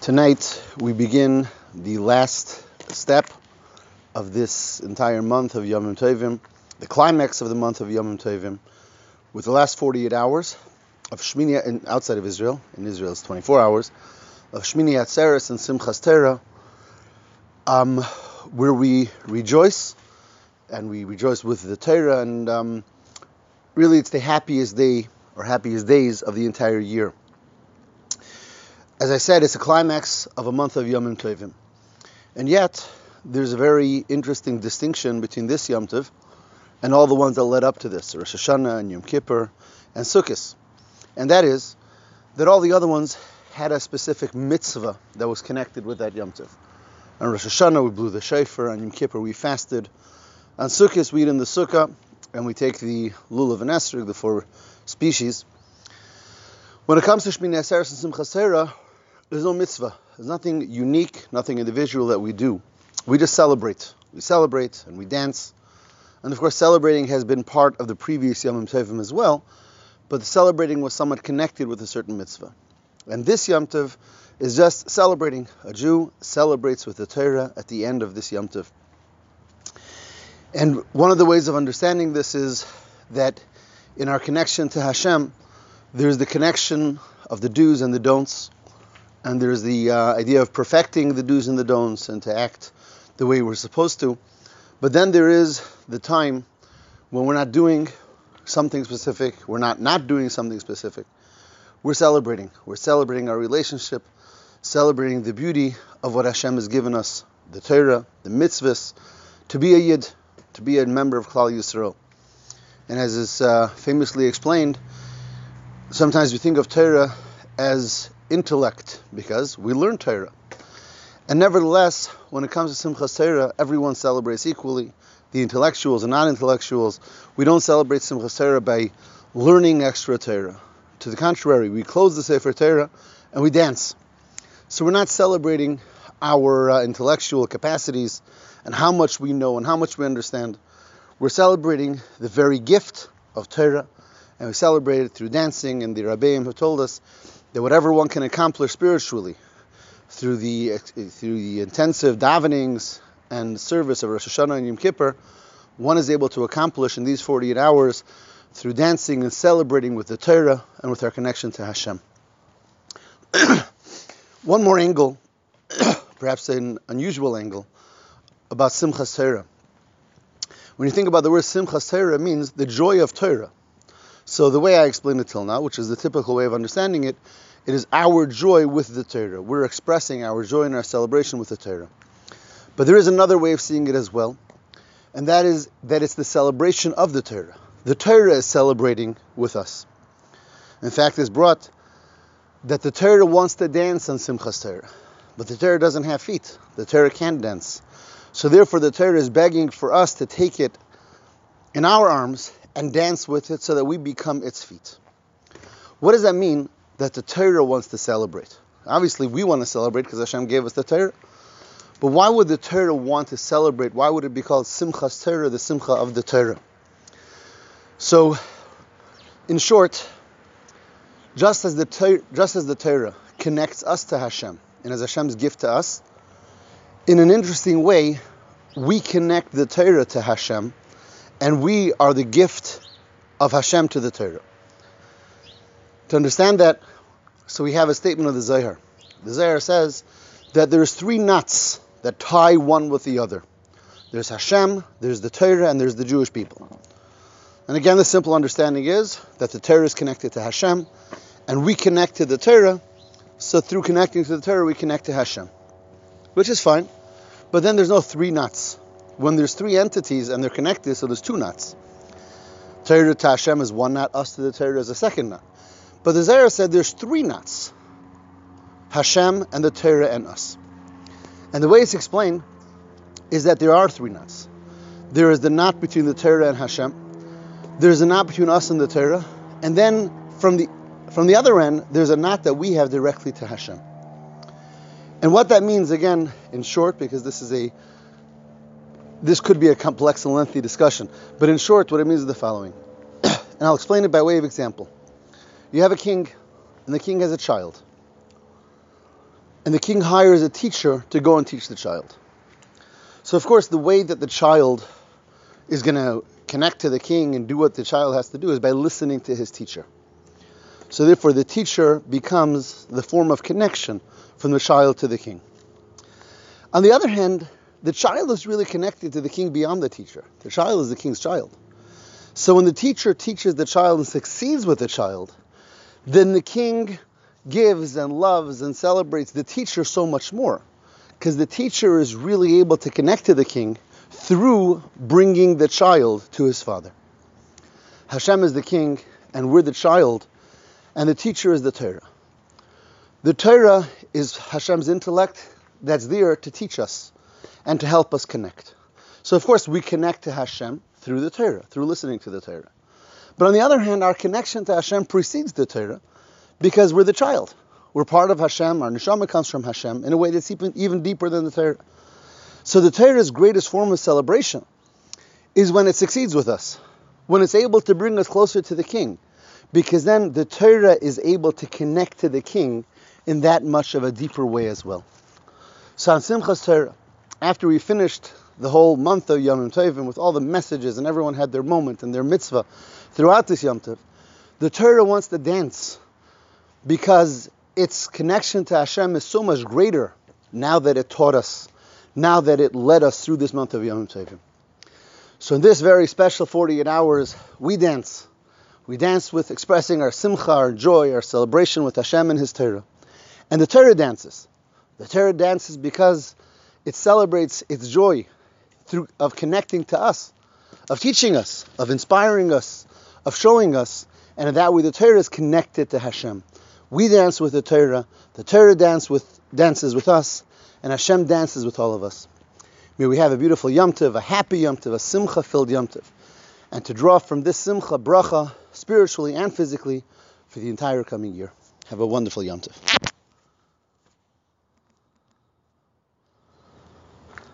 Tonight we begin the last step of this entire month of Yom Tovim, the climax of the month of Yom Tovim, with the last 48 hours of Shmini in, outside of Israel. In Israel, it's 24 hours of Shmini Atzeres and Simchas Torah, um, where we rejoice and we rejoice with the Torah, and um, really it's the happiest day or happiest days of the entire year. As I said, it's a climax of a month of Yom Tovim. And yet, there's a very interesting distinction between this Yom Tov and all the ones that led up to this, Rosh Hashanah and Yom Kippur and Sukkot. And that is that all the other ones had a specific mitzvah that was connected with that Yom Tov. On Rosh Hashanah, we blew the shofar. On Yom Kippur, we fasted. On Sukkot, we eat in the sukkah, and we take the lulav and esrog, the four species. When it comes to Shmini Aseres and Simchas Torah, there's no mitzvah. There's nothing unique, nothing individual that we do. We just celebrate. We celebrate and we dance. And of course, celebrating has been part of the previous Yom Tovim as well, but the celebrating was somewhat connected with a certain mitzvah. And this Yom Tov is just celebrating. A Jew celebrates with the Torah at the end of this Yom Tov. And one of the ways of understanding this is that in our connection to Hashem, there's the connection of the do's and the don'ts and there's the uh, idea of perfecting the do's and the don'ts and to act the way we're supposed to. But then there is the time when we're not doing something specific, we're not not doing something specific. We're celebrating. We're celebrating our relationship, celebrating the beauty of what Hashem has given us, the Torah, the mitzvahs, to be a yid, to be a member of Klal Yisrael. And as is uh, famously explained, sometimes we think of Torah as intellect because we learn Torah. And nevertheless, when it comes to Simchas Torah, everyone celebrates equally. The intellectuals and non-intellectuals. We don't celebrate Simchas Torah by learning extra Torah. To the contrary, we close the Sefer Torah and we dance. So we're not celebrating our uh, intellectual capacities and how much we know and how much we understand. We're celebrating the very gift of Torah, and we celebrate it through dancing. And the Rabbeim have told us that whatever one can accomplish spiritually through the through the intensive davenings and service of Rosh Hashanah and Yom Kippur, one is able to accomplish in these 48 hours through dancing and celebrating with the Torah and with our connection to Hashem. one more angle, perhaps an unusual angle, about Simchas Torah. When you think about the word Simchas Torah, means the joy of Torah. So the way I explained it till now, which is the typical way of understanding it, it is our joy with the Torah. We're expressing our joy and our celebration with the Torah. But there is another way of seeing it as well, and that is that it's the celebration of the Torah. The Torah is celebrating with us. In fact, it's brought that the Torah wants to dance on Simchas Torah, but the Torah doesn't have feet. The Torah can't dance. So therefore, the Torah is begging for us to take it in our arms and dance with it so that we become its feet. What does that mean that the Torah wants to celebrate? Obviously, we want to celebrate because Hashem gave us the Torah. But why would the Torah want to celebrate? Why would it be called Simchas Torah, the Simcha of the Torah? So, in short, just as the just as the Torah connects us to Hashem and as Hashem's gift to us, in an interesting way, we connect the Torah to Hashem and we are the gift of Hashem to the Torah. To understand that, so we have a statement of the Zohar. The Zohar says that there's three knots that tie one with the other. There's Hashem, there's the Torah, and there's the Jewish people. And again, the simple understanding is that the Torah is connected to Hashem, and we connect to the Torah. So through connecting to the Torah, we connect to Hashem, which is fine. But then there's no three knots when there's three entities and they're connected, so there's two knots. Torah to Hashem is one knot, us to the Torah is a second knot. But the Zohar said there's three knots Hashem and the Torah and us. And the way it's explained is that there are three knots. There is the knot between the Torah and Hashem. There's a knot between us and the Torah. And then from the from the other end, there's a knot that we have directly to Hashem. And what that means, again, in short, because this is a this could be a complex and lengthy discussion, but in short, what it means is the following. and I'll explain it by way of example. You have a king, and the king has a child. and the king hires a teacher to go and teach the child. So, of course, the way that the child is going to connect to the king and do what the child has to do is by listening to his teacher. So, therefore, the teacher becomes the form of connection from the child to the king. On the other hand, the child is really connected to the king beyond the teacher. The child is the king's child. So, when the teacher teaches the child and succeeds with the child, then the king gives and loves and celebrates the teacher so much more because the teacher is really able to connect to the king through bringing the child to his father. Hashem is the king, and we're the child, and the teacher is the Torah. The Torah is Hashem's intellect that's there to teach us and to help us connect. So, of course, we connect to Hashem through the Torah, through listening to the Torah. But on the other hand, our connection to Hashem precedes the Torah because we're the child. We're part of Hashem. Our neshama comes from Hashem in a way that's even, even deeper than the Torah. So the Torah's greatest form of celebration is when it succeeds with us, when it's able to bring us closer to the King, because then the Torah is able to connect to the King in that much of a deeper way as well. So on Simchas Torah, after we finished the whole month of Yom Tovim with all the messages and everyone had their moment and their mitzvah throughout this Yom Tov, the Torah wants to dance because its connection to Hashem is so much greater now that it taught us, now that it led us through this month of Yom Tovim. So in this very special 48 hours, we dance. We dance with expressing our simcha, our joy, our celebration with Hashem and His Torah. And the Torah dances. The Torah dances because it celebrates its joy through, of connecting to us, of teaching us, of inspiring us, of showing us, and in that way the Torah is connected to Hashem. We dance with the Torah, the Torah dance with, dances with us, and Hashem dances with all of us. May we have a beautiful Yom Tov, a happy Yom Tov, a simcha-filled Yom Tov, and to draw from this simcha bracha, spiritually and physically, for the entire coming year. Have a wonderful Yom Tov.